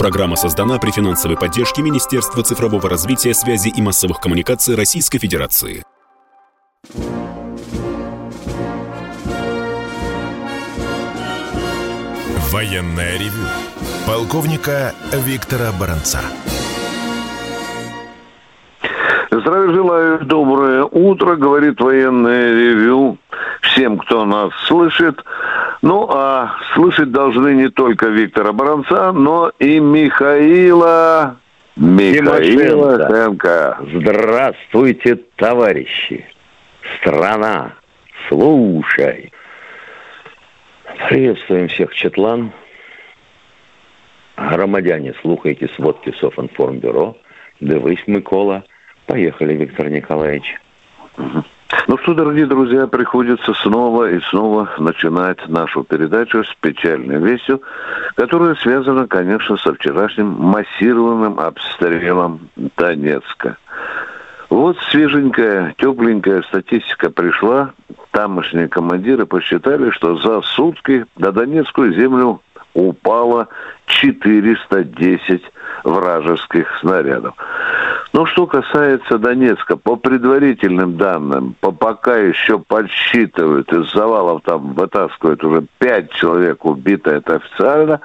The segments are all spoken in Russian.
Программа создана при финансовой поддержке Министерства цифрового развития, связи и массовых коммуникаций Российской Федерации. Военная ревю. Полковника Виктора Баранца. Здравия желаю, доброе утро, говорит военное ревю всем, кто нас слышит. Ну, а слышать должны не только Виктора Баранца, но и Михаила Михаила Сенко. Здравствуйте, товарищи. Страна, слушай. Приветствуем всех, Четлан. Громадяне, слухайте сводки Софинформбюро. Дивись, Микола. Поехали, Виктор Николаевич. Угу. Ну что, дорогие друзья, приходится снова и снова начинать нашу передачу с печальной вестью, которая связана, конечно, со вчерашним массированным обстрелом Донецка. Вот свеженькая, тепленькая статистика пришла. Тамошние командиры посчитали, что за сутки на Донецкую землю упало 410 вражеских снарядов. Но что касается Донецка, по предварительным данным, по пока еще подсчитывают, из завалов там вытаскивают уже пять человек убито, это официально,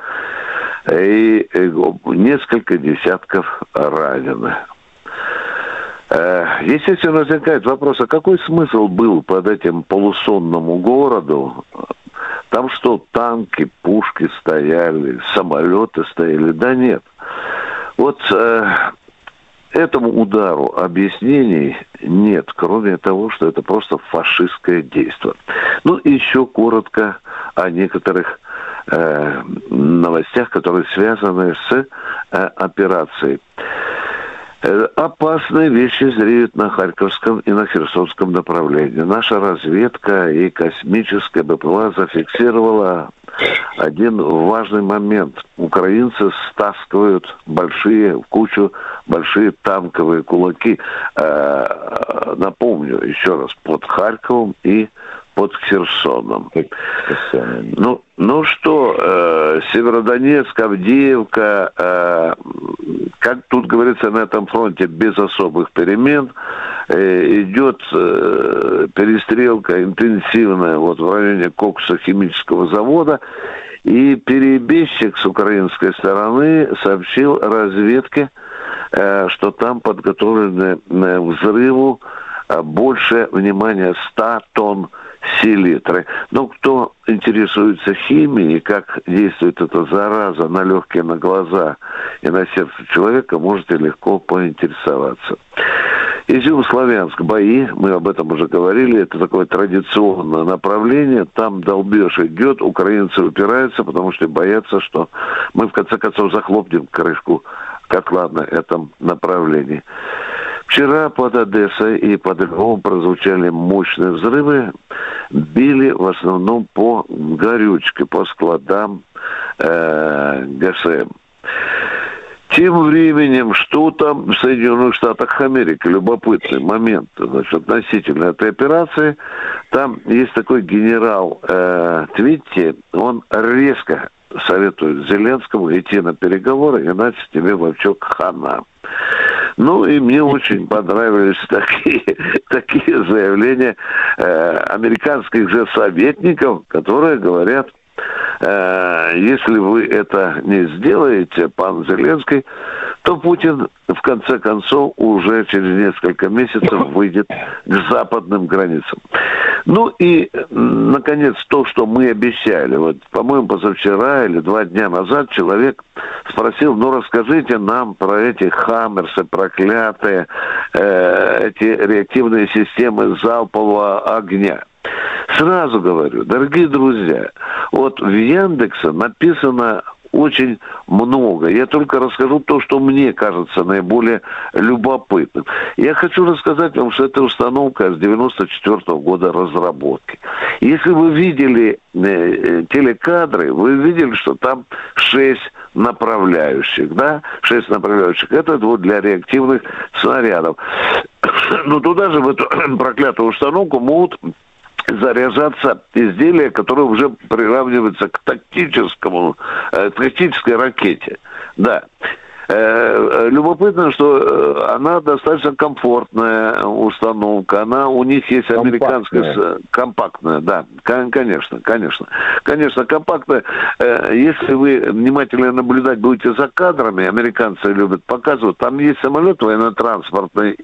и несколько десятков ранены. Э, естественно, возникает вопрос, а какой смысл был под этим полусонному городу? Там что, танки, пушки стояли, самолеты стояли? Да нет. Вот э, этому удару объяснений нет, кроме того, что это просто фашистское действие. Ну и еще коротко о некоторых э, новостях, которые связаны с э, операцией. Э, опасные вещи зреют на Харьковском и на Херсонском направлении. Наша разведка и космическая БПЛА зафиксировала один важный момент. Украинцы стаскивают большие, в кучу большие танковые кулаки. Э, напомню еще раз, под Харьковом и под Херсоном. Ну, ну что, э, Северодонецк, Авдеевка, э, как тут говорится на этом фронте, без особых перемен, э, идет э, перестрелка интенсивная вот в районе Кокса химического завода, и перебежчик с украинской стороны сообщил разведке, э, что там подготовлены к взрыву э, больше внимания 100 тонн селитры. Ну, кто интересуется химией, как действует эта зараза на легкие, на глаза и на сердце человека, можете легко поинтересоваться. Изюм-Славянск, бои, мы об этом уже говорили, это такое традиционное направление, там долбеж идет, украинцы упираются, потому что боятся, что мы в конце концов захлопнем крышку как ладно этом направлении. Вчера под Одессой и под Львовом прозвучали мощные взрывы, били в основном по горючке, по складам э, ГСМ. Тем временем, что там в Соединенных Штатах Америки, любопытный момент, значит, относительно этой операции, там есть такой генерал э, Твитти, он резко советует Зеленскому идти на переговоры, иначе тебе, Вовчок, хана. Ну и мне очень понравились такие, такие заявления э, американских же советников, которые говорят, э, если вы это не сделаете, пан Зеленский, то Путин в конце концов уже через несколько месяцев выйдет к западным границам. Ну и, наконец, то, что мы обещали. Вот, по-моему, позавчера или два дня назад человек спросил, ну расскажите нам про эти хаммерсы проклятые, э, эти реактивные системы залпового огня. Сразу говорю, дорогие друзья, вот в Яндексе написано очень много. Я только расскажу то, что мне кажется наиболее любопытным. Я хочу рассказать вам, что это установка с 94 -го года разработки. Если вы видели э, э, телекадры, вы видели, что там 6 направляющих, да, 6 направляющих. Это вот для реактивных снарядов. Но туда же в эту проклятую установку могут заряжаться изделия, которые уже приравниваются к тактическому, э, тактической ракете. Да. Э, любопытно, что э, она достаточно комфортная установка. Она у них есть американская компактная, да, конечно, конечно, конечно, компактная. Э, если вы внимательно наблюдать будете за кадрами, американцы любят показывать, там есть самолет военно-транспортный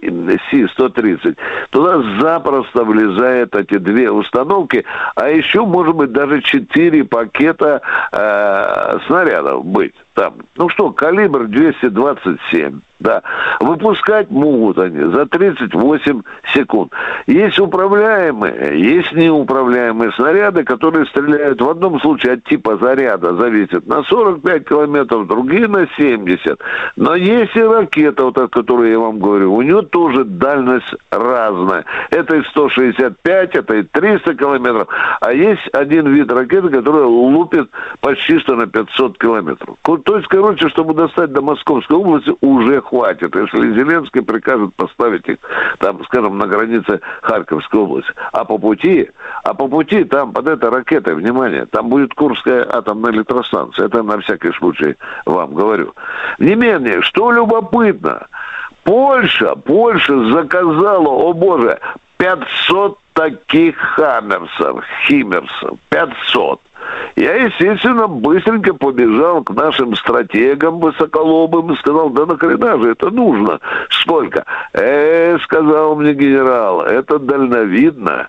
Си-130. Туда запросто влезают эти две установки, а еще, может быть, даже четыре пакета э, снарядов быть там. Ну что, калибр 227 да. Выпускать могут они за 38 секунд. Есть управляемые, есть неуправляемые снаряды, которые стреляют в одном случае от типа заряда, зависит на 45 километров, другие на 70. Но есть и ракета, вот о которой я вам говорю, у нее тоже дальность разная. Это и 165, это и 300 километров. А есть один вид ракеты, которая лупит почти что на 500 километров. То есть, короче, чтобы достать до Московской области, уже хватит, если Зеленский прикажет поставить их, там, скажем, на границе Харьковской области. А по пути, а по пути там под этой ракетой, внимание, там будет Курская атомная электростанция. Это на всякий случай вам говорю. Не менее, что любопытно, Польша, Польша заказала, о боже, 500 таких хаммерсов, химмерсов, 500. Я, естественно, быстренько побежал к нашим стратегам высоколобым и сказал, да нахрена же это нужно? Сколько? Э, сказал мне генерал, это дальновидно.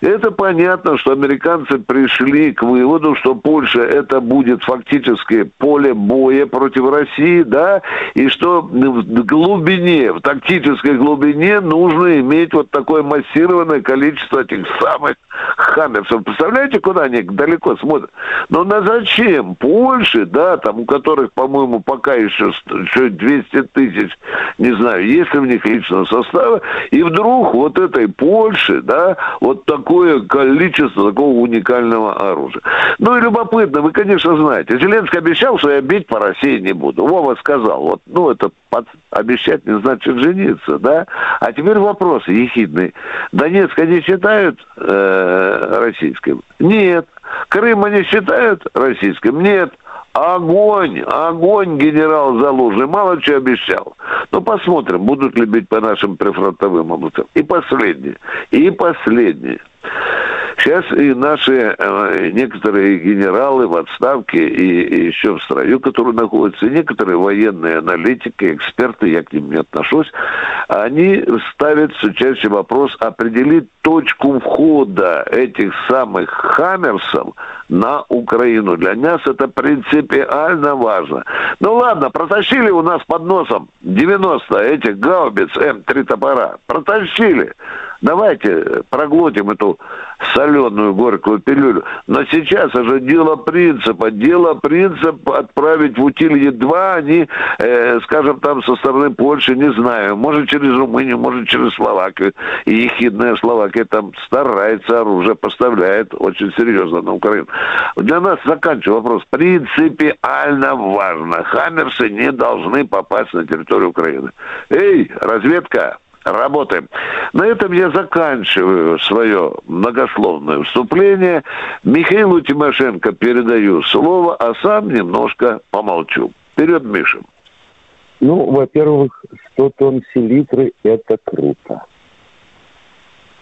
Это понятно, что американцы пришли к выводу, что Польша это будет фактически поле боя против России, да, и что в глубине, в тактической глубине нужно иметь вот такое массированное количество этих самых хаммерсов. Представляете, куда они далеко смотрят? Но на зачем? Польше, да, там, у которых, по-моему, пока еще, еще 200 тысяч, не знаю, есть ли в них личного состава, и вдруг вот этой Польше, да, вот такое количество такого уникального оружия. Ну и любопытно, вы, конечно, знаете, Зеленский обещал, что я бить по России не буду. Вова сказал, вот, ну, это под... обещать не значит жениться, да? А теперь вопрос ехидный. Донецк они считают э, российским? Нет. Крым они считают российским? Нет. Огонь, огонь, генерал Залужный, мало чего обещал. Ну, посмотрим, будут ли бить по нашим прифронтовым областям. И последнее, и последнее. Сейчас и наши э, некоторые генералы в отставке и, и еще в строю, которые находятся, и некоторые военные аналитики, эксперты, я к ним не отношусь, они ставят все чаще вопрос определить точку входа этих самых хаммерсов на Украину. Для нас это принципиально важно. Ну ладно, протащили у нас под носом 90 этих гаубиц М3 топора. Протащили. Давайте проглотим эту соленую горькую пилюлю. Но сейчас уже дело принципа. Дело принципа отправить в Утилье-2, они, э, скажем, там со стороны Польши, не знаю, может через Румынию, может через Словакию. И ехидная Словакия там старается, оружие поставляет очень серьезно на Украину. Для нас, заканчиваю вопрос, принципиально важно. Хаммерсы не должны попасть на территорию Украины. Эй, разведка, Работаем. На этом я заканчиваю свое многословное вступление. Михаилу Тимошенко передаю слово, а сам немножко помолчу. Вперед, Миша. Ну, во-первых, 100 тонн селитры – это круто.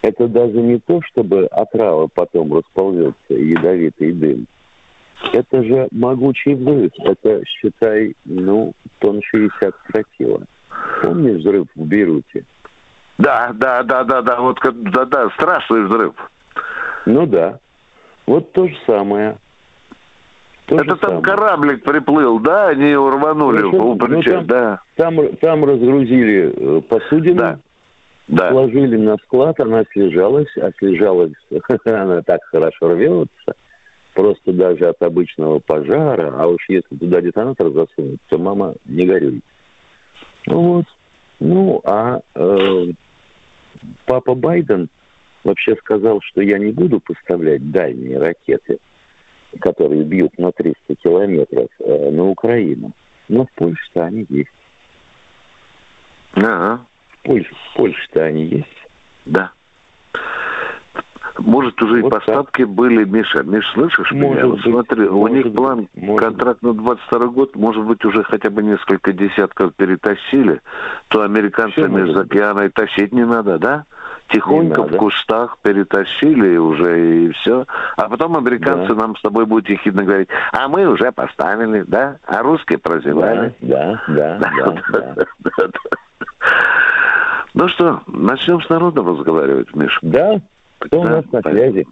Это даже не то, чтобы отрава потом расползется, ядовитый дым. Это же могучий взрыв. Это, считай, ну, тонн 60 тротила. Помнишь взрыв в Бейруте? Да, да, да, да, да, вот да, да, страшный взрыв. Ну да. Вот то же самое. То Это там самое. кораблик приплыл, да? Они его рванули ну, в ну, там, да. Там, там разгрузили э, посудину, да. Да. сложили на склад, она слежалась, а слежалась, она так хорошо рвется, просто даже от обычного пожара, а уж если туда детонатор засунуть, то мама не горюй. Ну вот. Ну, а э, папа Байден вообще сказал, что я не буду поставлять дальние ракеты, которые бьют на 300 километров э, на Украину. Но в Польше-то они есть. Ага. В Польше, в Польше-то они есть. Да. Может, уже вот и поставки так. были, Миша. Миша, слышишь может меня? Вот смотри, у них план, может контракт на 22 год, может быть, уже хотя бы несколько десятков перетащили, то американцам из океана и тащить не надо, да? Тихонько в кустах перетащили уже и все. А потом американцы да. нам с тобой будут ехидно говорить, а мы уже поставили, да? А русские прозевали. Да, да, да, да. да. Ну что, начнем с народом разговаривать, Миш? Да, кто да, у нас на связи?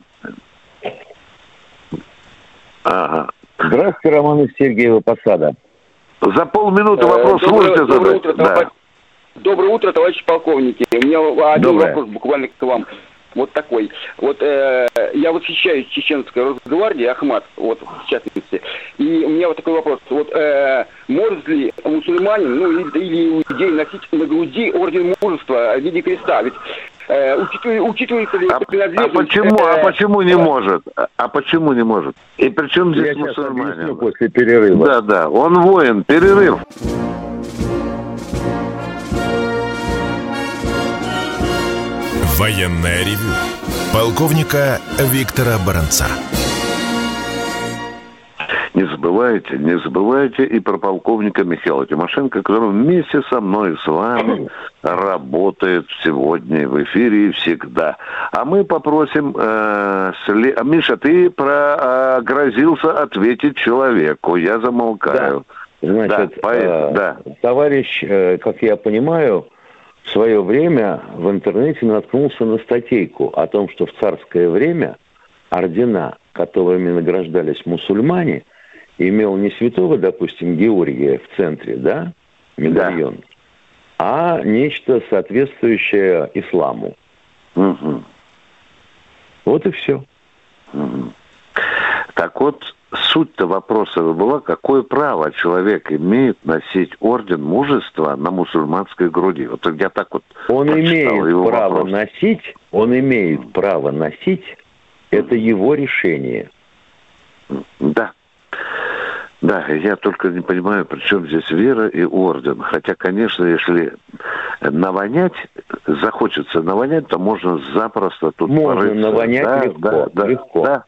Ага. Здравствуйте, Роман из Сергеева Посада. За полминуты вопрос э, доброе, можете доброе Утро, да. Доброе утро, товарищи полковники. У меня один Доброе. вопрос буквально к вам. Вот такой. Вот э, я восхищаюсь чеченской Росгвардией, Ахмат, вот в частности. И у меня вот такой вопрос. Вот э, может ли мусульманин, ну или, или иудей носить на груди орден мужества в виде креста? Ведь э, учитывается ли а, а почему, а почему не может? А почему не может? И причем здесь я мусульманин? после перерыва. Да, да, он воин, перерыв. Военное ревю полковника Виктора Баранца. Не забывайте, не забывайте и про полковника Михаила Тимошенко, который вместе со мной с вами работает сегодня в эфире и всегда. А мы попросим... Э, сли... Миша, ты прогрозился э, ответить человеку. Я замолкаю. Да. Значит, да, э, да. товарищ, э, как я понимаю, в свое время в интернете наткнулся на статейку о том, что в царское время ордена, которыми награждались мусульмане, имел не святого, допустим, Георгия в центре, да, медальон, да. а нечто соответствующее исламу. Угу. Вот и все. Угу. Так вот, суть-то вопроса была, какое право человек имеет носить орден мужества на мусульманской груди. Вот я так вот Он имеет его право вопрос. носить, он имеет право носить, это его решение. Да. Да, я только не понимаю, при чем здесь вера и орден. Хотя, конечно, если навонять, захочется навонять, то можно запросто тут Можно порыться. навонять да, легко, да, да, легко. Да,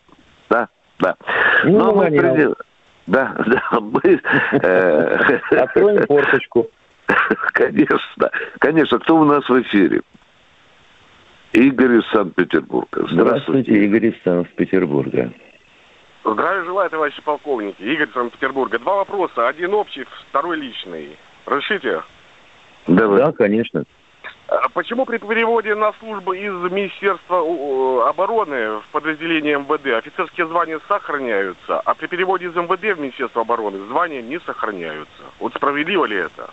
да, да. Ну, Но мы придем... Да, да, мы... Откроем форточку. Конечно, конечно. Кто у нас в эфире? Игорь из Санкт-Петербурга. Здравствуйте. Здравствуйте, Игорь из Санкт-Петербурга. Здравия желаю, товарищи полковники. Игорь Санкт-Петербурга. Два вопроса. Один общий, второй личный. Разрешите? Давай. Да, конечно. А почему при переводе на службу из Министерства обороны в подразделение МВД офицерские звания сохраняются, а при переводе из МВД в Министерство обороны звания не сохраняются? Вот справедливо ли это?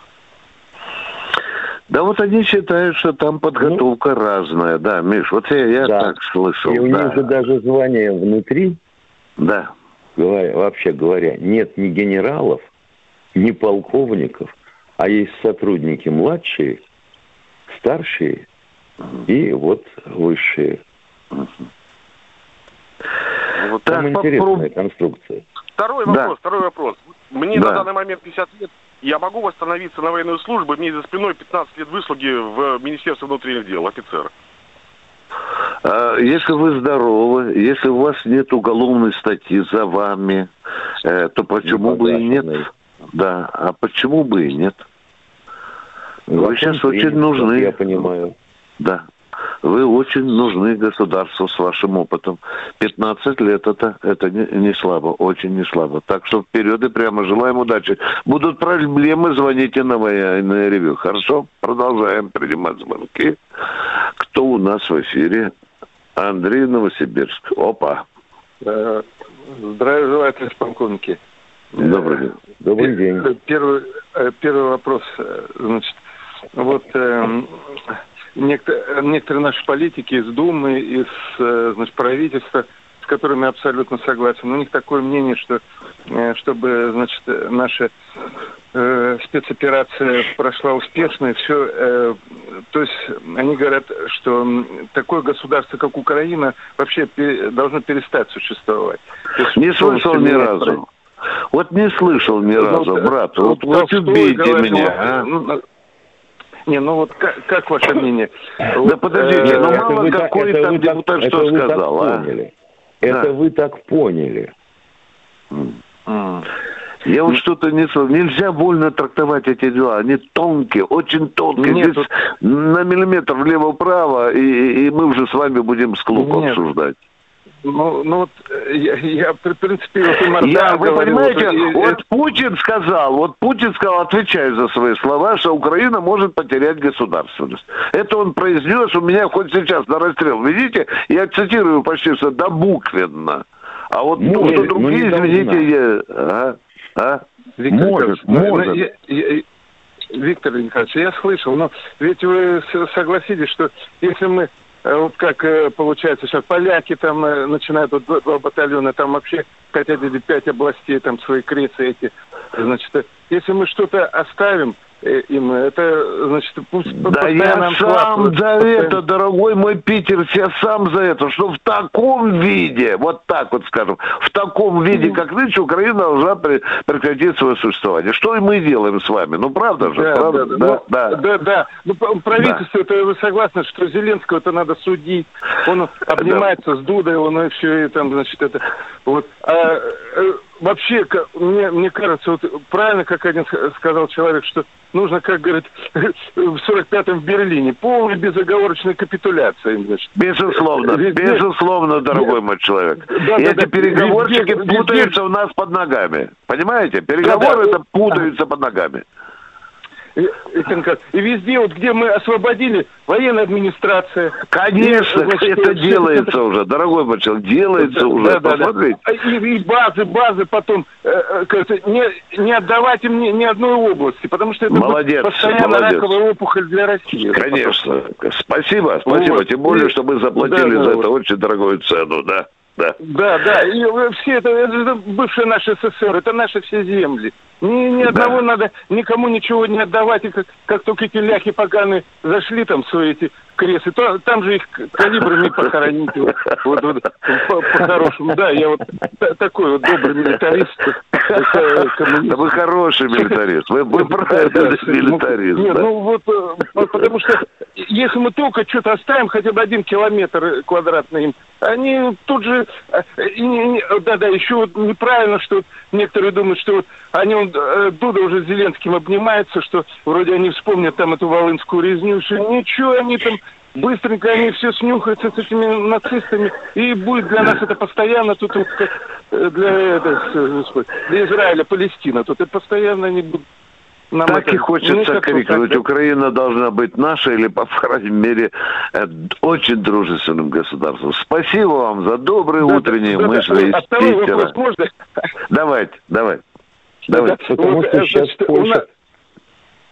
Да вот они считают, что там подготовка ну, разная, да, Миш, вот я, я да. так слышал. И у да. них же даже звания внутри, да. говоря, вообще говоря, нет ни генералов, ни полковников, а есть сотрудники младшие, старшие и вот высшие. Вот Там так, интересная попроб... конструкция. Второй вопрос, да. второй вопрос. Мне да. на данный момент 50 лет. Я могу восстановиться на военную службу, мне за спиной 15 лет выслуги в Министерстве внутренних дел, офицер. А, если вы здоровы, если у вас нет уголовной статьи за вами, э, то почему бы и нет? Да, а почему бы и нет? Вы сейчас очень нужны. Я понимаю. Да. Вы очень нужны государству с вашим опытом. 15 лет это, это не, не слабо, очень не слабо. Так что вперед и прямо желаем удачи. Будут проблемы, звоните на военное ревю. Хорошо? Продолжаем принимать звонки. Кто у нас в эфире? Андрей Новосибирск. Опа. Э, здравия желаю, полковники. Добрый день. Добрый день. Первый, э, первый вопрос. Э, значит, вот э, некоторые, наши политики из Думы, из э, значит, правительства, с которыми абсолютно согласен, у них такое мнение, что э, чтобы значит, наша э, спецоперация прошла успешно, и все, э, то есть они говорят, что такое государство, как Украина, вообще должно перестать существовать. Есть, не слышал ни разу. Вот не слышал ни ну, разу, брат. Вот, вот, вот убейте меня. а? Не, ну вот как, как ваше мнение? Да подождите, ну мало какой там депутат что сказал, а? Это вы так поняли. Я вот что-то не слышал. Нельзя вольно трактовать эти дела. Они тонкие, очень тонкие. Нет, Здесь тут... на миллиметр влево-право, и, и мы уже с вами будем склоку обсуждать. Ну, ну вот я, я в принципе, вот и я, Вы говорил, понимаете, вот, вот Путин сказал, вот Путин сказал, отвечая за свои слова, что Украина может потерять государственность. Это он произнес у меня хоть сейчас на расстрел. Видите, я цитирую почти что до буквенно. А вот может, что другие, извините, я... А? А? Виктор может, может. Я, я, Виктор Николаевич, я слышал, но ведь вы согласитесь, что если мы э, вот как э, получается сейчас поляки там э, начинают вот два батальона там вообще хотят или пять областей там свои кресы эти значит если мы что-то оставим Э, им. Это, значит, пусть Да я сам за это, дорогой мой Питер, я сам за это, что в таком виде, вот так вот скажем, в таком виде, как нынче, Украина должна прекратить свое существование. Что и мы делаем с вами? Ну, правда же? Да, правда? Да, да, да. да, да. да. Ну, правительство, да. это вы согласны, что Зеленского это надо судить. Он обнимается да. с Дудой, он все, и там, значит, это... Вот. А, э, вообще, мне, мне кажется, вот правильно, как один сказал человек, что нужно, как говорит, в 45-м в Берлине, полная безоговорочная капитуляция. Значит. Безусловно, везде... безусловно, дорогой мой человек. Да, Эти да, переговорщики везде, путаются везде... у нас под ногами. Понимаете? Переговоры да, да. это путаются под ногами. И, везде, вот где мы освободили, военная администрация. Конечно, и, это делается это, уже, дорогой человек, делается да, уже, да. Да, да. И, и базы, базы потом, э, э не, не отдавать им ни, одной области, потому что это молодец, постоянно молодец. раковая опухоль для России. Конечно, спасибо, спасибо, вот. тем более, что мы заплатили да, за да, это вот. очень дорогую цену, да да. Да, да. И все это, это бывшие наши СССР, это наши все земли. Ни, ни одного да. надо никому ничего не отдавать. И как, как только эти ляхи поганые зашли там свои эти кресы, то там же их калибрами похоронить. Вот, вот, вот по-хорошему. По да, я вот такой вот добрый милитарист. Да вы хороший милитарист. Вы, вы правильный милитарист. Нет, ну вот, э, потому что если мы только что-то оставим, хотя бы один километр квадратный им, они тут же, да-да, еще неправильно, что некоторые думают, что вот они, э, Дуда уже с Зеленским обнимается, что вроде они вспомнят там эту волынскую резню, что ничего, они там быстренько они все снюхаются с этими нацистами, и будет для нас это постоянно, тут как э, для, для Израиля, Палестина, тут это постоянно они будут нам так это... и хочется ну, крикнуть. Так... Украина должна быть нашей или, по крайней мере, э, очень дружественным государством. Спасибо вам за добрые да, утренние да, мысли да, из а Питера. Вопрос можно? Давайте, давайте. давайте. Потому что сейчас Польша...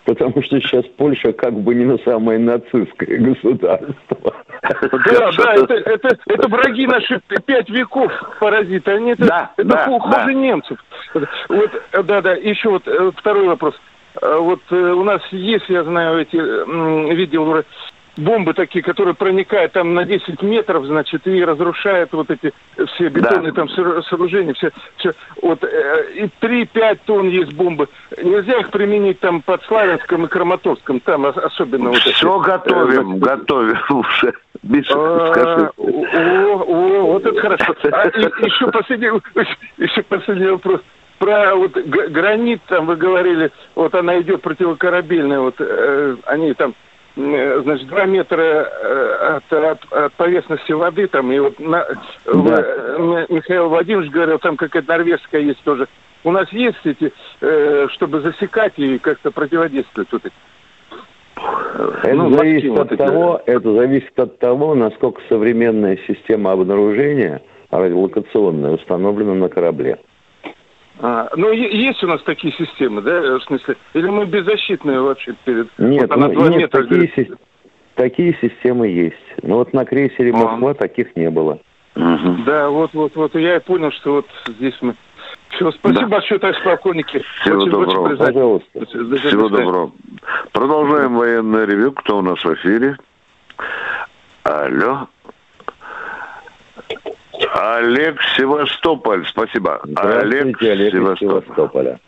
Потому что сейчас Польша как бы не на самое нацистское государство. Да, да, это, это, это враги наши пять веков паразиты. Они это, да, это да, хуже да. немцев. Вот, да, да. Еще вот э, второй вопрос. Э, вот э, у нас есть, я знаю, эти, видел бомбы такие, которые проникают там на 10 метров, значит, и разрушают вот эти все бетонные да. там сооружения, все, все. Вот, э, и 3-5 тонн есть бомбы. Нельзя их применить там под Славянском и Краматорском, там особенно вот Все эти, готовим, э, готовим уже. А, вот это хорошо. А, еще последний, еще последний вопрос про вот гранит, там вы говорили, вот она идет противокорабельная, вот э, они там э, значит, два метра э, от, от, от поверхности воды, там, и вот на, да. в, Михаил Владимирович говорил, там какая-то норвежская есть тоже. У нас есть эти, э, чтобы засекать и как-то противодействовать вот эти. Это ну, зависит от того, это зависит от того, насколько современная система обнаружения радиолокационная установлена на корабле. А, ну, есть у нас такие системы, да, в смысле? Или мы беззащитные вообще перед... Нет, вот ну, нет метра, такие, си... такие системы есть. Но вот на крейсере а. Москва а. таких не было. Угу. Да, вот, вот, вот. Я и понял, что вот здесь мы... Все, спасибо да. большое, товарищ полковники. Всего очень, доброго. Очень Пожалуйста. Всего доброго. Продолжаем военное ревю. Кто у нас в эфире? Алло. Олег Севастополь, спасибо. Олег, Олег Севастополь. Севастополя.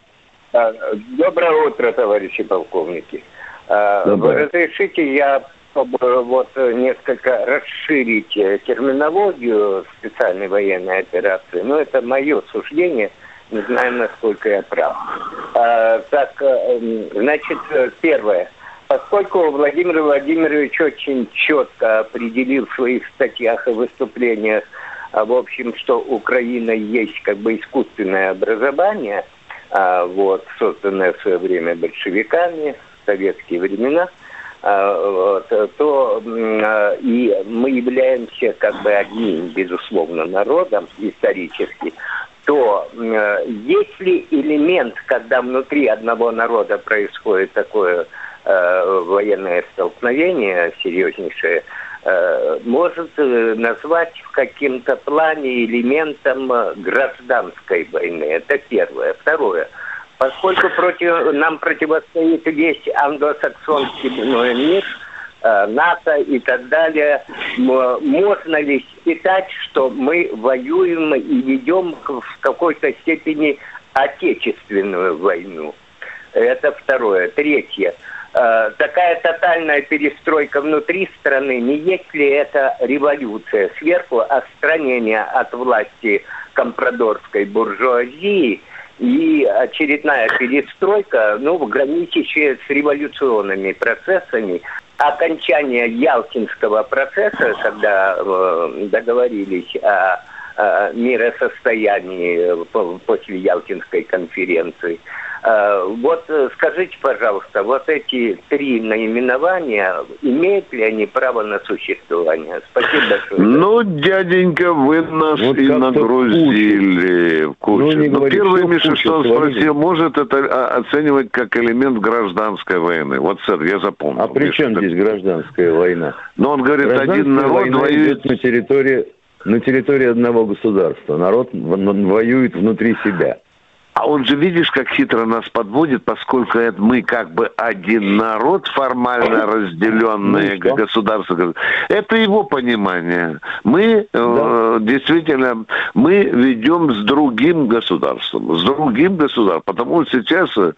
Доброе утро, товарищи полковники. Вы разрешите, я вот несколько расширить терминологию специальной военной операции. Но это мое суждение, не знаю, насколько я прав. А, так, значит, первое. Поскольку Владимир Владимирович очень четко определил в своих статьях и выступлениях, а, в общем, что Украина есть как бы искусственное образование, а, вот, созданное в свое время большевиками в советские времена, а, вот, то и мы являемся как бы одним, безусловно, народом исторически, то есть ли элемент, когда внутри одного народа происходит такое Э, военное столкновение серьезнейшее, э, может э, назвать в каким-то плане элементом гражданской войны. Это первое. Второе. Поскольку против, нам противостоит весь англосаксонский мир, НАТО и так далее, можно ли считать, что мы воюем и ведем в какой-то степени отечественную войну? Это второе. Третье. Э, такая тотальная перестройка внутри страны, не есть ли это революция сверху, отстранение от власти компрадорской буржуазии и очередная перестройка, ну, граничащая с революционными процессами, окончание Ялтинского процесса, когда э, договорились о, о миросостоянии после Ялтинской конференции – Э, вот э, скажите, пожалуйста, вот эти три наименования, имеют ли они право на существование? Спасибо большое. Ну, дяденька, вы нас вот и нагрузили в кучу. Ну, ну первый что он спросил, может это а, оценивать как элемент гражданской войны? Вот, сэр, я запомнил. А при чем здесь гражданская война? Но он говорит, один народ воюет... на территории на территории одного государства. Народ воюет внутри себя. А он же, видишь, как хитро нас подводит, поскольку это мы как бы один народ, формально разделенные ну, государства. Это его понимание. Мы э, да. э, действительно, мы ведем с другим государством, с другим государством, потому что сейчас, э,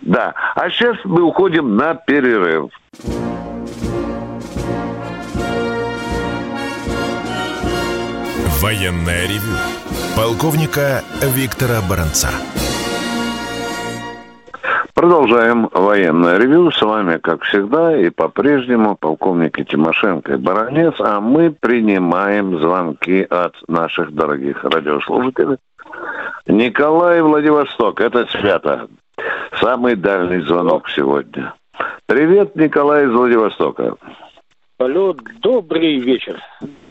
да. А сейчас мы уходим на перерыв. Военная ревю полковника Виктора Баранца. Продолжаем военное ревю. С вами, как всегда, и по-прежнему полковники Тимошенко и Баранец, а мы принимаем звонки от наших дорогих радиослушателей. Николай Владивосток, это свято. Самый дальний звонок сегодня. Привет, Николай из Владивостока. Алло, добрый вечер.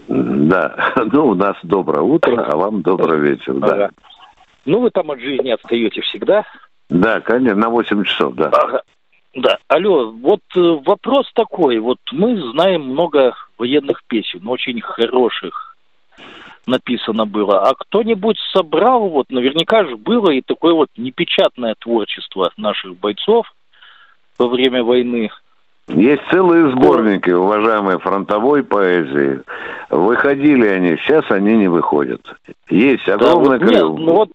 Да, ну у нас доброе утро, а вам добрый вечер, да. Ага. Ну вы там от жизни отстаете всегда. Да, конечно, на 8 часов, да. Ага. Да, алло, вот э, вопрос такой, вот мы знаем много военных песен, очень хороших написано было. А кто-нибудь собрал, вот наверняка же было и такое вот непечатное творчество наших бойцов во время войны. Есть целые сборники, уважаемые, фронтовой поэзии. Выходили они, сейчас они не выходят. Есть огромное да, вот, нет, ну вот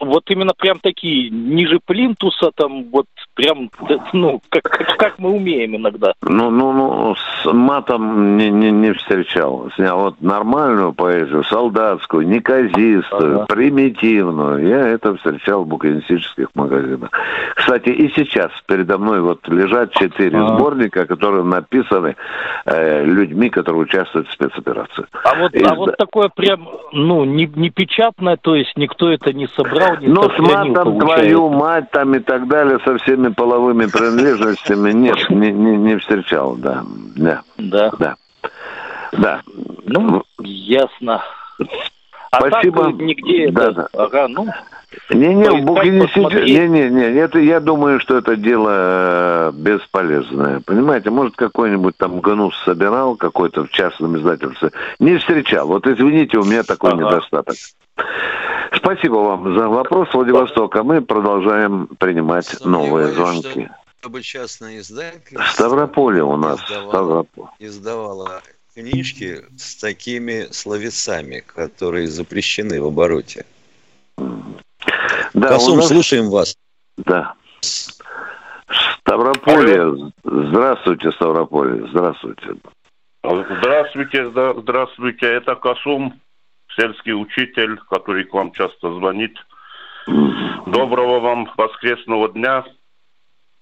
вот именно прям такие, ниже плинтуса, там вот прям, ну, как, как, как мы умеем иногда. Ну, ну, ну, с матом не, не, не встречал. Снял вот нормальную поэзию, солдатскую, неказистую, ага. примитивную. Я это встречал в букинистических магазинах. Кстати, и сейчас передо мной вот лежат четыре ага. сборника, которые написаны э, людьми, которые участвуют в спецоперации. А вот, Из... а вот такое прям, ну, не, не печатное, то есть никто это не собрал, не Ну, с матом твою мать там и так далее, со всеми половыми принадлежностями, нет, не, не, не встречал, да. Да. Да. Да. да. Ну, ясно. А Спасибо. Так, нигде да, это... Да. Ага, ну, не-не, в букинистике... Не-не-не, это, я думаю, что это дело э, бесполезное. Понимаете, может, какой-нибудь там гнус собирал, какой-то в частном издательстве. Не встречал. Вот извините, у меня такой ага. недостаток. Спасибо вам за вопрос, Владивосток. А мы продолжаем принимать новые звонки. Чтобы частное издательство Ставрополе у нас. Издавало, Ставрополь. издавало книжки с такими словесами, которые запрещены в обороте. Да, Косум, нас... слушаем вас. Да. Ставрополье. Здравствуйте, Ставрополь. Здравствуйте. Здравствуйте, здравствуйте. Это Касум, сельский учитель, который к вам часто звонит. Доброго вам воскресного дня.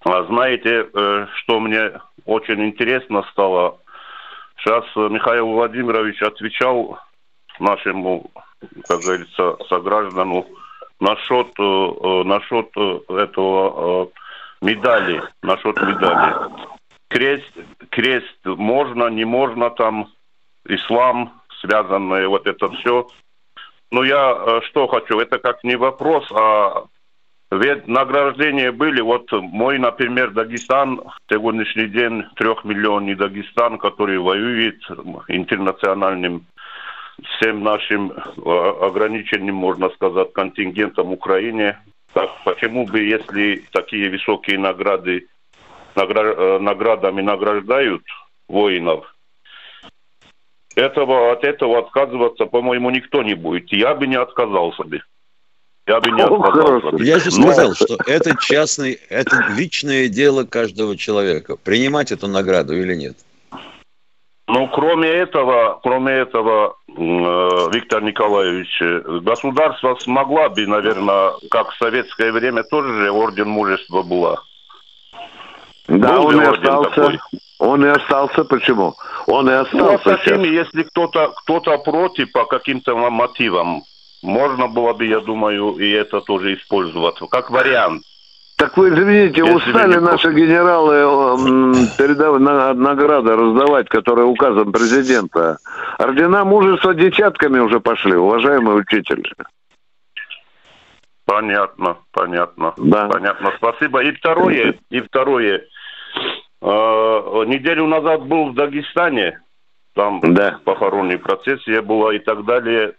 А знаете, э, что мне очень интересно стало? Сейчас Михаил Владимирович отвечал нашему, как говорится, сограждану насчет, э, насчет э, этого медали, насчет медали. Крест, крест можно, не можно там, ислам, связанное вот это все. Но я что хочу, это как не вопрос, а ведь награждения были, вот мой, например, Дагестан, сегодняшний день трехмиллионный Дагестан, который воюет интернациональным всем нашим ограниченным, можно сказать, контингентом Украине. Так почему бы, если такие высокие награды награ- наградами награждают воинов, этого, от этого отказываться, по-моему, никто не будет. Я бы не отказался бы. Я бы не отказался. Я же сказал, Но... что это частный, это личное дело каждого человека. Принимать эту награду или нет. Ну, кроме этого, кроме этого, э, Виктор Николаевич, государство смогла бы, наверное, как в советское время тоже же орден мужества была. Да, Был он и остался. Такой? Он и остался. Почему? Он и остался. Ну, а такими, если кто-то кто против по каким-то мотивам, можно было бы, я думаю, и это тоже использовать, как вариант. Так вы извините, Если устали наши генералы передавать награды раздавать, которые указом президента. Ордена мужества десятками уже пошли, уважаемый учитель. Понятно, понятно. Да. Понятно, спасибо. И второе, и второе. Э, неделю назад был в Дагестане, там да. похоронный процессия была и так далее.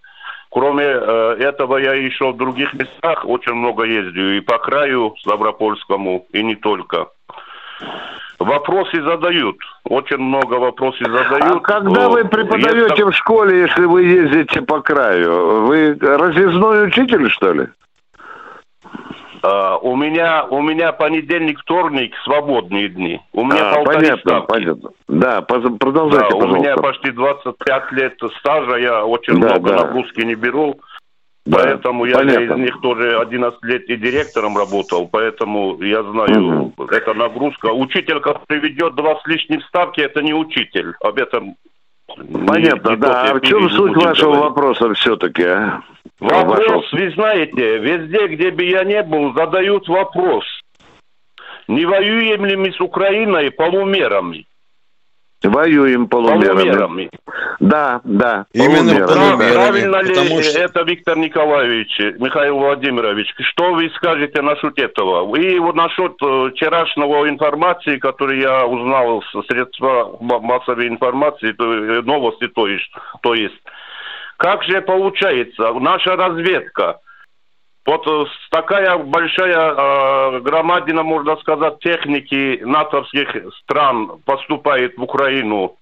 Кроме э, этого, я еще в других местах очень много ездил. И по краю Ставропольскому, и не только. Вопросы задают. Очень много вопросов задают. А когда вы преподаете Есть... в школе, если вы ездите по краю? Вы разъездной учитель, что ли? Uh, у меня у меня понедельник, вторник свободные дни. У меня а, понятно, ставки. понятно. Да, продолжайте, да, пожалуйста. У меня почти 25 лет стажа, я очень да, много да. нагрузки не беру. Да, поэтому я понятно. из них тоже 11 лет и директором работал, поэтому я знаю, угу. это нагрузка. Учитель, который ведет два с лишним ставки, это не учитель. Об этом Понятно, не, не да. А в чем суть вашего говорить. вопроса все-таки, а? Вопрос, вы знаете, везде, где бы я не был, задают вопрос. Не воюем ли мы с Украиной полумерами? Воюем полумерами. полумерами. Да, да. Именно полумерами. Правильно ли что... это, Виктор Николаевич, Михаил Владимирович? Что вы скажете насчет этого? И вот насчет э, вчерашнего информации, которую я узнал с средства массовой информации, э, новости, то есть, то есть как же получается, наша разведка, вот э, такая большая э, громадина, можно сказать, техники натовских стран поступает в Украину.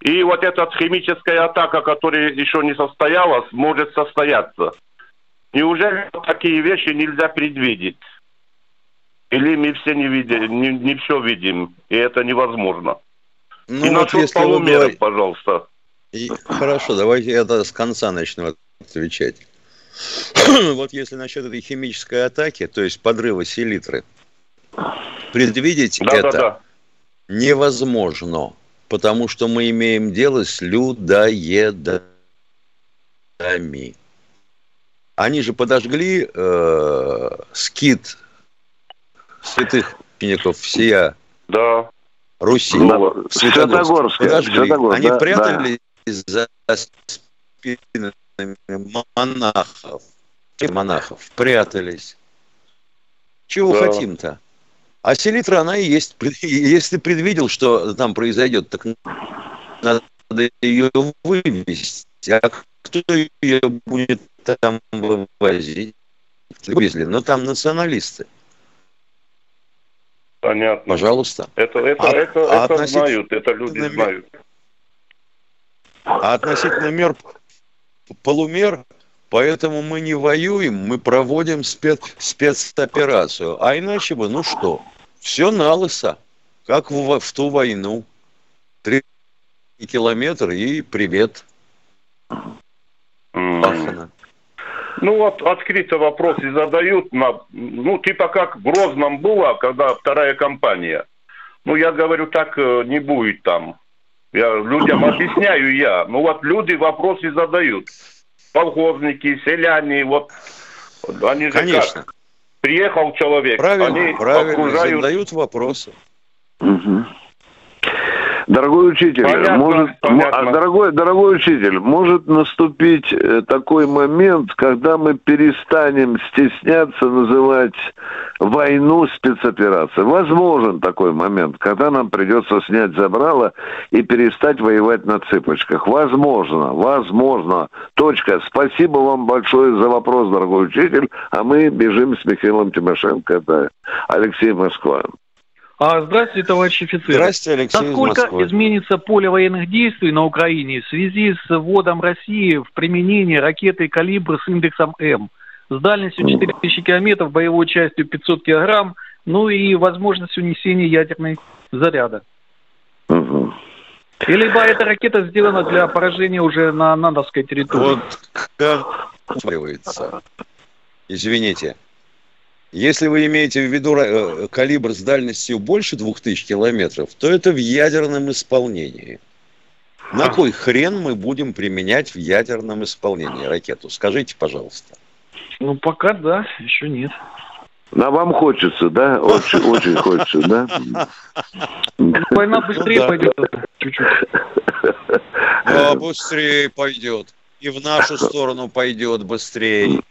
И вот эта химическая атака, которая еще не состоялась, может состояться. Неужели такие вещи нельзя предвидеть? Или мы все не видим, не, не все видим, и это невозможно? Ну, и вот насчет полумеров, пожалуйста. И, хорошо, давайте я с конца начну отвечать. вот если насчет этой химической атаки, то есть подрыва селитры, предвидеть да, это да, да. невозможно, потому что мы имеем дело с людоедами. Они же подожгли э, скит святых учеников всея да. Руси. Да, Святогорск. Подожгли. Святогорск, Они да, прятались за спинами монахов. Монахов прятались. Чего да. хотим-то? А селитра, она и есть. Если предвидел, что там произойдет, так надо ее вывести. А кто ее будет там вывозить? Вывезли, но там националисты. Понятно. Пожалуйста. Это, это, а, это, а это относительно... знают, это люди знают. А относительно мер полумер, поэтому мы не воюем, мы проводим спец, спецоперацию. А иначе бы, ну что, все на лысо. как в, в ту войну. Три километра и привет. Mm. Ну вот открыто вопросы задают, на, ну типа как в Грозном было, когда вторая компания. Ну я говорю, так э, не будет там. Я людям объясняю я. Ну вот люди вопросы задают. Полковники, селяне, вот они же Конечно. Как? Приехал человек, правильно, они правильно, окружают... задают вопросы. Угу. Дорогой учитель, понятно, может, понятно. дорогой, дорогой учитель, может наступить э, такой момент, когда мы перестанем стесняться называть войну спецоперацией. Возможен такой момент, когда нам придется снять забрало и перестать воевать на цыпочках. Возможно, возможно. Точка. Спасибо вам большое за вопрос, дорогой учитель. А мы бежим с Михаилом Тимошенко. Это Алексей Москва. А, здравствуйте, товарищ офицер. Здравствуйте, Алексей Насколько изменится поле военных действий на Украине в связи с вводом России в применение ракеты «Калибр» с индексом М? С дальностью 4000 километров, боевой частью 500 килограмм, ну и возможностью несения ядерной заряда. Угу. И либо эта ракета сделана для поражения уже на натовской территории. Вот, извините, если вы имеете в виду э, калибр с дальностью больше 2000 километров, то это в ядерном исполнении. На кой хрен мы будем применять в ядерном исполнении ракету? Скажите, пожалуйста. Ну, пока да, еще нет. На вам хочется, да? Очень, очень хочется, да? Ну, война быстрее ну, пойдет чуть-чуть. Да, быстрее пойдет. И в нашу сторону пойдет быстрее.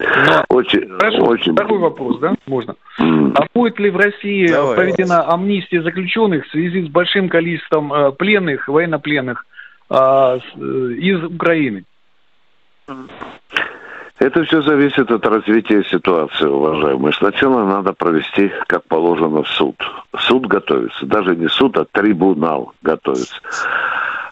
Но, очень, хорошо, очень... второй вопрос, да, можно. Mm. А будет ли в России Давай, проведена вас. амнистия заключенных в связи с большим количеством э, пленных, военнопленных э, с, э, из Украины? Это все зависит от развития ситуации, уважаемые. Сначала надо провести, как положено, в суд. Суд готовится. Даже не суд, а трибунал готовится.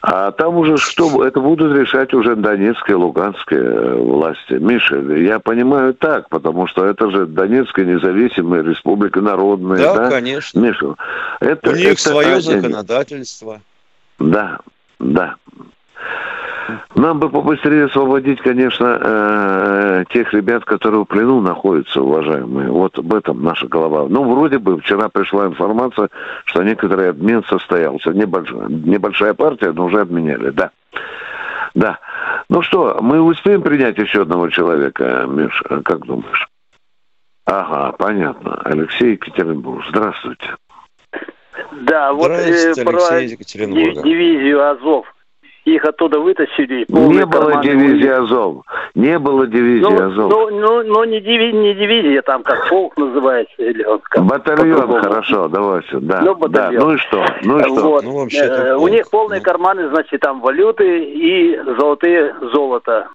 А там уже что, это будут решать уже Донецкая и Луганская э, власти. Миша, я понимаю так, потому что это же Донецкая независимая республика народная. Да, да? конечно. Миша, это, У них это свое один... законодательство. Да, да. Нам бы побыстрее освободить, конечно, э, тех ребят, которые в плену находятся, уважаемые. Вот об этом наша голова. Ну, вроде бы вчера пришла информация, что некоторый обмен состоялся. Небольшая, небольшая партия, но уже обменяли, да. Да. Ну что, мы успеем принять еще одного человека, Миша, как думаешь? Ага, понятно. Алексей Екатеринбург. Здравствуйте. Да, вот э, про дивизию Азов их оттуда вытащили. Не было дивизии Азов. Не было дивизии ну, Азов. Ну, ну, ну не, диви, не дивизия, там как полк называется. Или он как, батальон, хорошо, давайте. Да, ну, батальон. Да. Ну и что? Ну и что? Вот. Ну, э, у них полные карманы, значит, там валюты и золотые золото.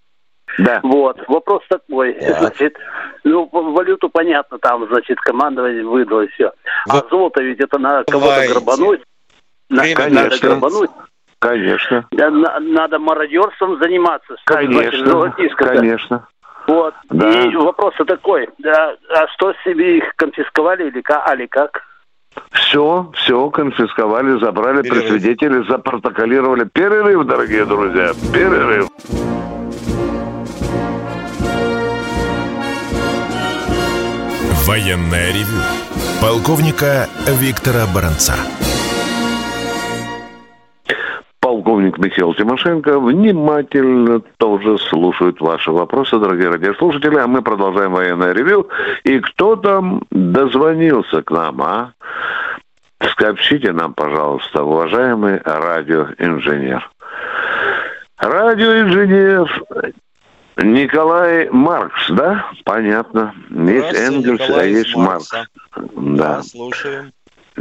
Да. Вот. Вопрос такой. Да. Значит, ну, валюту понятно, там, значит, командование выдало и все. А золото ведь это на кого-то грабануть. На, надо грабануть. Конечно. Да, надо мародерством заниматься. Конечно, конечно. Вот. Да. И вопрос такой, да, а что себе их конфисковали или как? Али как? Все, все конфисковали, забрали Перерыв. при свидетеле, запротоколировали. Перерыв, дорогие друзья, перерыв. Военная ревю. Полковника Виктора Баранца полковник Михаил Тимошенко внимательно тоже слушает ваши вопросы, дорогие радиослушатели. А мы продолжаем военное ревю. И кто там дозвонился к нам, а? Сообщите нам, пожалуйста, уважаемый радиоинженер. Радиоинженер Николай Маркс, да? Понятно. Есть Энгельс, а есть Маркс. Да. да. Слушаем.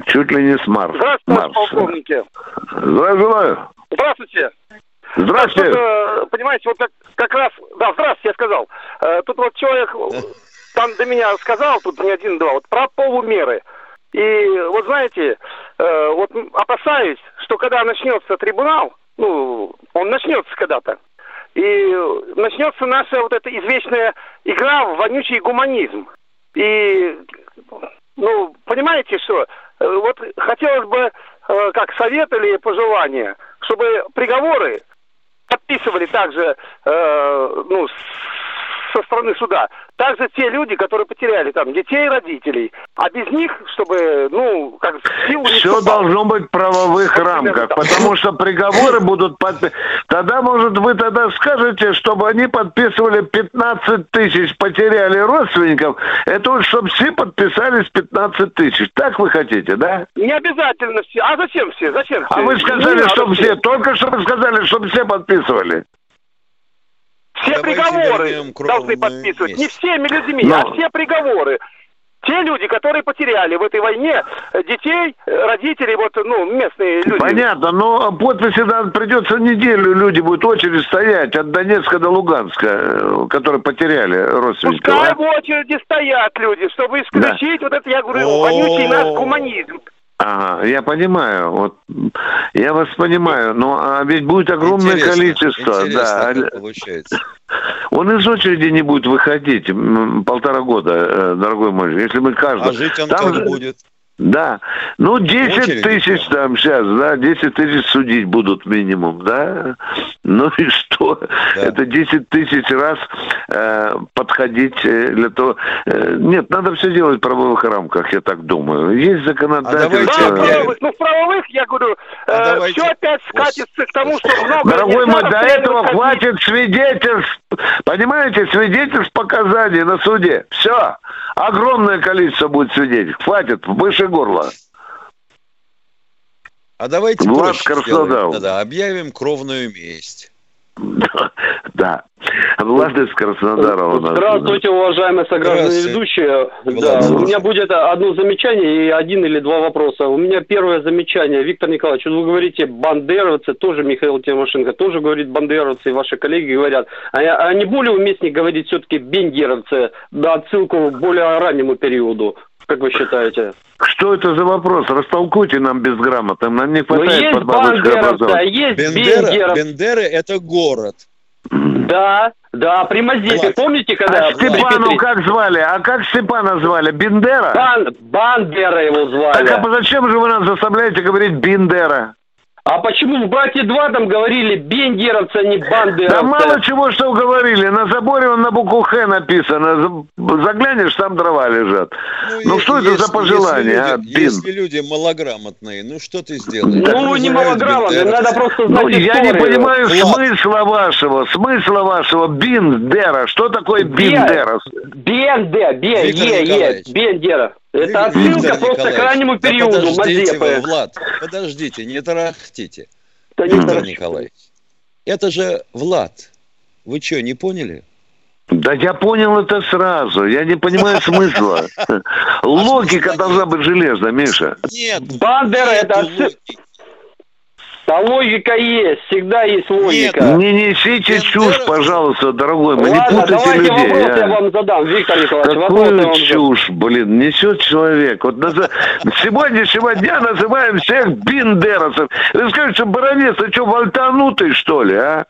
Чуть ли не с Марс. Здравствуйте, Марс. полковники. Здравия желаю. Здравствуйте. Здравствуйте. Тут, э, понимаете, вот как, как раз... Да, здравствуйте, я сказал. Э, тут вот человек там до меня сказал, тут не один-два, вот про полумеры. И вот знаете, э, вот опасаюсь, что когда начнется трибунал, ну, он начнется когда-то, и начнется наша вот эта извечная игра в вонючий гуманизм. И ну, понимаете, что, э, вот хотелось бы, э, как совет или пожелание, чтобы приговоры подписывали также, э, ну, со стороны суда. Также те люди, которые потеряли там детей, родителей. А без них, чтобы, ну, как силу Все должно быть в правовых как рамках, да. потому что приговоры будут подписаны. Тогда, может, вы тогда скажете, чтобы они подписывали 15 тысяч, потеряли родственников. Это вот, чтобы все подписались 15 тысяч. Так вы хотите, да? Не обязательно все. А зачем все? Зачем все? А вы сказали, чтобы все. Только что вы сказали, чтобы все подписывали. Все приговоры должны подписывать. Не всеми людьми, Но... а все приговоры. Те люди, которые потеряли в этой войне детей, родителей, вот, ну, местные люди. Понятно, но подписи да, придется неделю, люди будут очередь стоять от Донецка до Луганска, э, которые потеряли родственников. Пускай а? в очереди стоят люди, чтобы исключить да. вот это, я говорю, вонючий наш гуманизм. Ага, я понимаю, вот я вас понимаю, но а ведь будет огромное интересно, количество, интересно, да. Получается. Он из очереди не будет выходить полтора года, э, дорогой мой, если мы каждый. А жить он там как будет? Да. Ну, 10 тысяч там сейчас, да, 10 тысяч судить будут минимум, да. Ну и что? Да. Это 10 тысяч раз э, подходить э, для того... Э, нет, надо все делать в правовых рамках, я так думаю. Есть законодательство... А да, правовых, ну, в правовых, я говорю, э, а все опять скатится к тому, что много... Дорогой мой, до этого хватит свидетельств, понимаете, свидетельств показаний на суде. Все. Огромное количество будет свидетельств. Хватит, выше горла. А давайте Влад Краснодал. Да, объявим кровную месть. Да. Влад из Краснодара у нас. Здравствуйте, уважаемые сограждане ведущие. Да, у меня будет одно замечание и один или два вопроса. У меня первое замечание. Виктор Николаевич, вы говорите бандеровцы, тоже Михаил Тимошенко, тоже говорит бандеровцы, и ваши коллеги говорят. А, а не более уместнее говорить все-таки бендеровцы, да, отсылку к более раннему периоду? Как вы считаете? Что это за вопрос? Растолкуйте нам безграмотным. Нам не хватает под бабочкой образования. Есть Бендера, Бендеры – это город. Да, да, при Мазепе. Помните, когда... А Степану как звали? А как Степана звали? Бендера? Бан... Бандера его звали. Так а зачем же вы нас заставляете говорить Бендера? А почему в «Братья 2» там говорили бендеровцы, а не бандеровцы? Да мало чего, что говорили. На заборе он на букву «Х» написано. Заглянешь, там дрова лежат. Ну, ну что если, это за пожелание, если а, люди, Если люди малограмотные, ну что ты сделаешь? Ну, не малограмотные, надо просто знать Ну, я не понимаю Влад. смысла вашего, смысла вашего Биндера. Что такое Биндера? Бендер, Бен, Е, Е, Бендера. Это отсылка просто к раннему периоду Мазепы. Вы, Влад, подождите, не тарахтите. Да Виктор Николаевич, это же Влад. Вы что, не поняли? Да я понял это сразу. Я не понимаю смысла. Логика должна быть железная, Миша. Нет. Бандера это отсылка. Да логика есть, всегда есть логика. Нет, не несите Нет, чушь, нет. пожалуйста, дорогой мой, Ладно, не путайте людей. вопрос а? я вам задам, Виктор Николаевич. Какую чушь, блин, несет человек. Вот наз... сегодняшнего дня называем всех биндеросов. Вы скажете, что баронец, ты что, вольтанутый, что ли, а?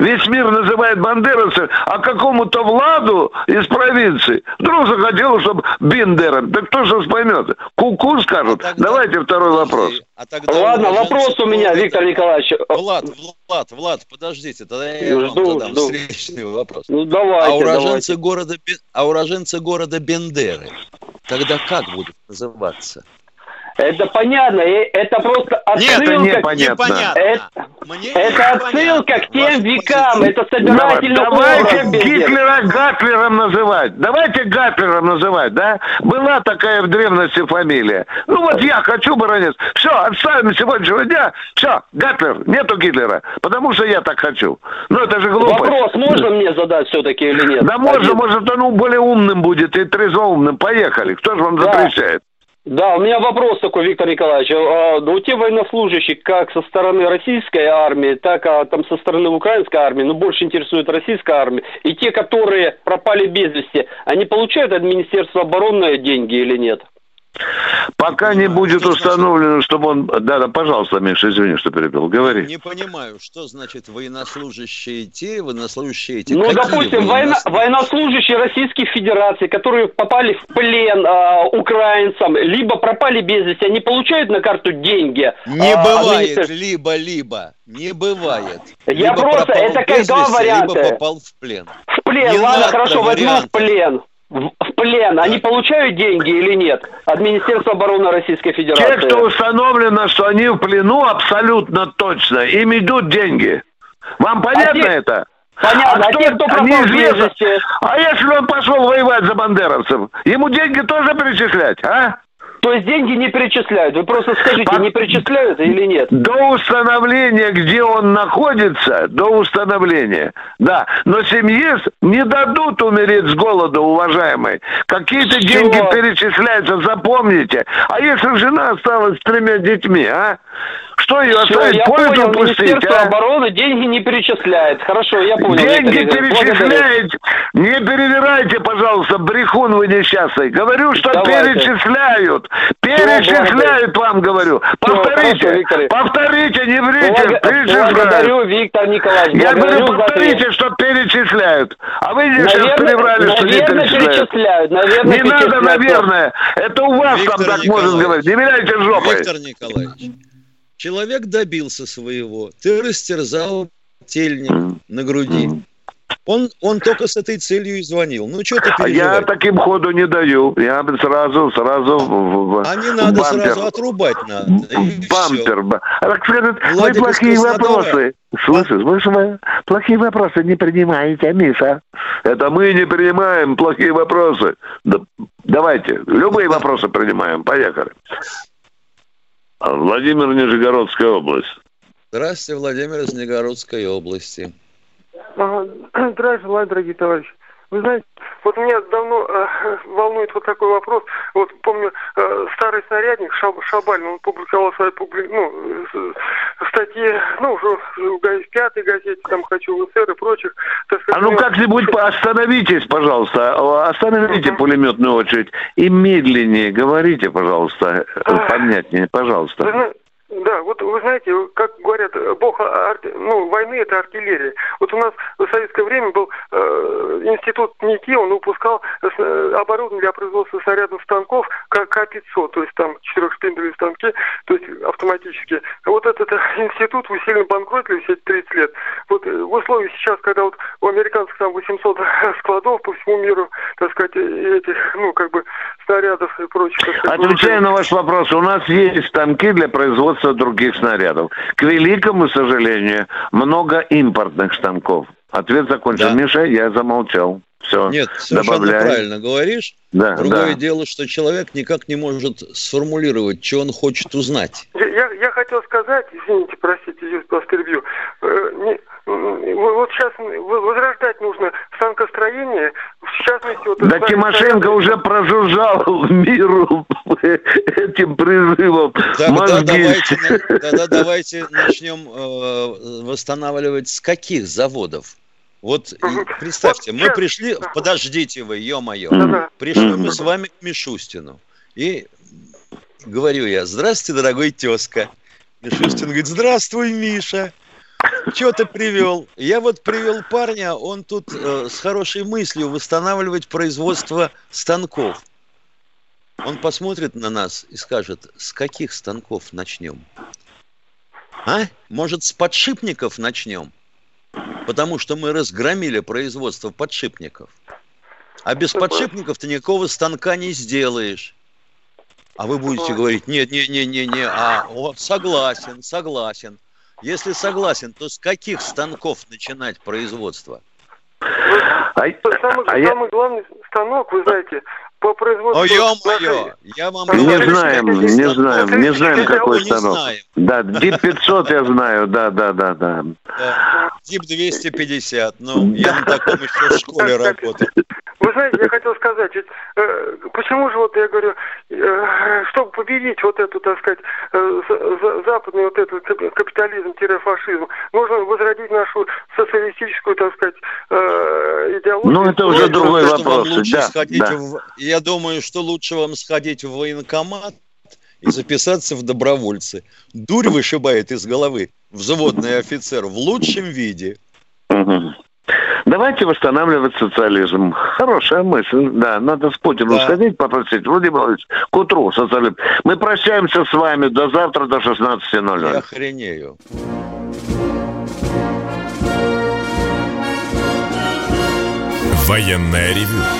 Весь мир называет бандеровцев, а какому-то Владу из провинции вдруг захотелось, чтобы Биндером. Так кто же поймет? Куку -ку скажут. А тогда... Давайте второй вопрос. А тогда Ладно, вопрос у меня, Виктор Николаевич. Влад, Влад, Влад, подождите, тогда я жду, вам задам жду. встречный вопрос. Ну, давайте, а уроженцы, давайте. Города, а уроженцы города Бендеры тогда как будут называться? Это понятно, это просто отсылка. Нет, это непонятно. Это, это отсылка к тем векам, это собирательный Давайте Гитлера Гатлером называть. Давайте Гатлером называть, да? Была такая в древности фамилия. Ну вот я хочу баронец. Все, отставим сегодняшнего дня. Все, Гатлер, нету Гитлера. Потому что я так хочу. Ну это же глупо. Вопрос можно мне задать все-таки или нет? Да можно, может, он более умным будет и трезвоумным. Поехали. Кто же вам да. запрещает? Да, у меня вопрос такой, Виктор Николаевич. А, у те военнослужащие, как со стороны российской армии, так а там со стороны украинской армии, но ну, больше интересует российская армия, и те, которые пропали без вести, они получают от Министерства обороны деньги или нет? Пока не будет установлено, чтобы он... Да, да, пожалуйста, Миша, извини, что перебил. Говори. Не понимаю, что значит военнослужащие те, военнослужащие те. Ну, Какие допустим, военно... военнослужащие Российской Федерации, которые попали в плен э, украинцам, либо пропали без вести, они получают на карту деньги? Не а, бывает либо-либо. Не бывает. Я либо просто, это как два варианта. Либо попал в плен. В плен, не ладно, хорошо, возьму в плен в, плен, они получают деньги или нет от Министерства обороны Российской Федерации? Те, кто установлено, что они в плену, абсолютно точно. Им идут деньги. Вам понятно а те... это? Понятно, а, а кто, те, кто пропал А если он пошел воевать за бандеровцев, ему деньги тоже перечислять, а? То есть деньги не перечисляют. Вы просто скажите, не перечисляют или нет? До установления, где он находится, до установления. Да. Но семье не дадут умереть с голода, уважаемые. Какие-то деньги перечисляются, запомните. А если жена осталась с тремя детьми, а? Что ее оставить? Я понял, пустить, Министерство а? обороны деньги не перечисляет. Хорошо, я понял. Деньги перечисляет. Не перевирайте, пожалуйста, брехун вы несчастный. Говорю, что Давайте. перечисляют. Перечисляют вам, говорю. Повторите. Хорошо, повторите, не врите. Благ... Благодарю, Виктор Николаевич. Я говорю, повторите, что перечисляют. А вы наверное, сейчас приврали, что не перечисляют. перечисляют. Наверное, не надо, наверное. Это у вас Виктор там так Николаевич. можно говорить. Не виляйте жопой. Виктор Николаевич. Человек добился своего. Ты растерзал тельник на груди. Он, он только с этой целью и звонил. Ну, что ты А я таким ходу не даю. Я сразу, сразу в, А не надо бампер. сразу, отрубать надо. Бампер. Так скажет, вы плохие вопросы. Слышишь, вы плохие вопросы не принимаете, Миша. Это мы не принимаем плохие вопросы. Да, давайте, любые вопросы принимаем. Поехали. Владимир, Нижегородская область. Здравствуйте, Владимир из Нижегородской области. Здравия желаю, дорогие товарищи. Вы знаете, вот меня давно э, волнует вот такой вопрос. Вот помню, э, старый снарядник Шаб, Шабаль, он публиковал свои публи... ну, статьи, ну, уже в пятой газете, там «Хочу в СССР» и прочих. Так сказать, а ну как-нибудь остановитесь, пожалуйста, остановите пулеметную очередь и медленнее говорите, пожалуйста, понятнее, пожалуйста. Да, вот вы знаете, как говорят, бог арти... ну, войны это артиллерия. Вот у нас в советское время был э, институт НИКИ, он выпускал э, оборудование для производства снарядных станков К-500, то есть там четырехшпинделевые станки, то есть автоматические. Вот этот институт вы сильно банкротили все эти 30 лет. Вот э, в условиях сейчас, когда вот у американцев там 800 складов по всему миру, так сказать, этих, ну, как бы снарядов и прочих. Отвечая на ваш вопрос, у нас есть станки для производства других снарядов. К великому сожалению, много импортных станков. Ответ закончен. Да. Миша, я замолчал. Все, Нет, совершенно добавляй. правильно говоришь. Да, Другое да. дело, что человек никак не может сформулировать, что он хочет узнать. Я, я хотел сказать, извините, простите, я вас перебью. Э, не, вот сейчас возрождать нужно станкостроение, в частности... Вот да Тимошенко уже прожужжал миру этим призывом тогда давайте, тогда давайте начнем э, восстанавливать с каких заводов? Вот представьте, мы пришли, подождите вы, ё-моё, пришли мы с вами к Мишустину. И говорю я, здравствуйте, дорогой тезка. Мишустин говорит, здравствуй, Миша. Что ты привел? Я вот привел парня, он тут э, с хорошей мыслью восстанавливать производство станков. Он посмотрит на нас и скажет, с каких станков начнем? А? Может, с подшипников начнем? Потому что мы разгромили производство подшипников. А без подшипников ты никакого станка не сделаешь. А вы будете говорить, нет, нет, нет, нет, нет, а о, согласен, согласен. Если согласен, то с каких станков начинать производство? А, самый, а самый главный станок, вы знаете, по производству... О, ё-моё! Я вам не знаем, не знаем, не знаем, какой станок. Да, ДИП 500 я знаю, да, да, да, да. ДИП 250, ну, я на таком еще в школе работал. Вы знаете, я хотел сказать, ведь, э, почему же вот я говорю, э, чтобы победить вот эту, так сказать, э, за, западный вот этот капитализм-фашизм, нужно возродить нашу социалистическую, так сказать, э, идеологию. Ну, это уже другой вопрос. Да, да. В... я думаю, что лучше вам сходить в военкомат и записаться в добровольцы. Дурь вышибает из головы взводный офицер в лучшем виде. Давайте восстанавливать социализм. Хорошая мысль. Да, надо с Путиным да. сходить, попросить. Владимир Владимирович, к утру социализм. Мы прощаемся с вами до завтра, до 16.00. Я охренею. Военная ревю.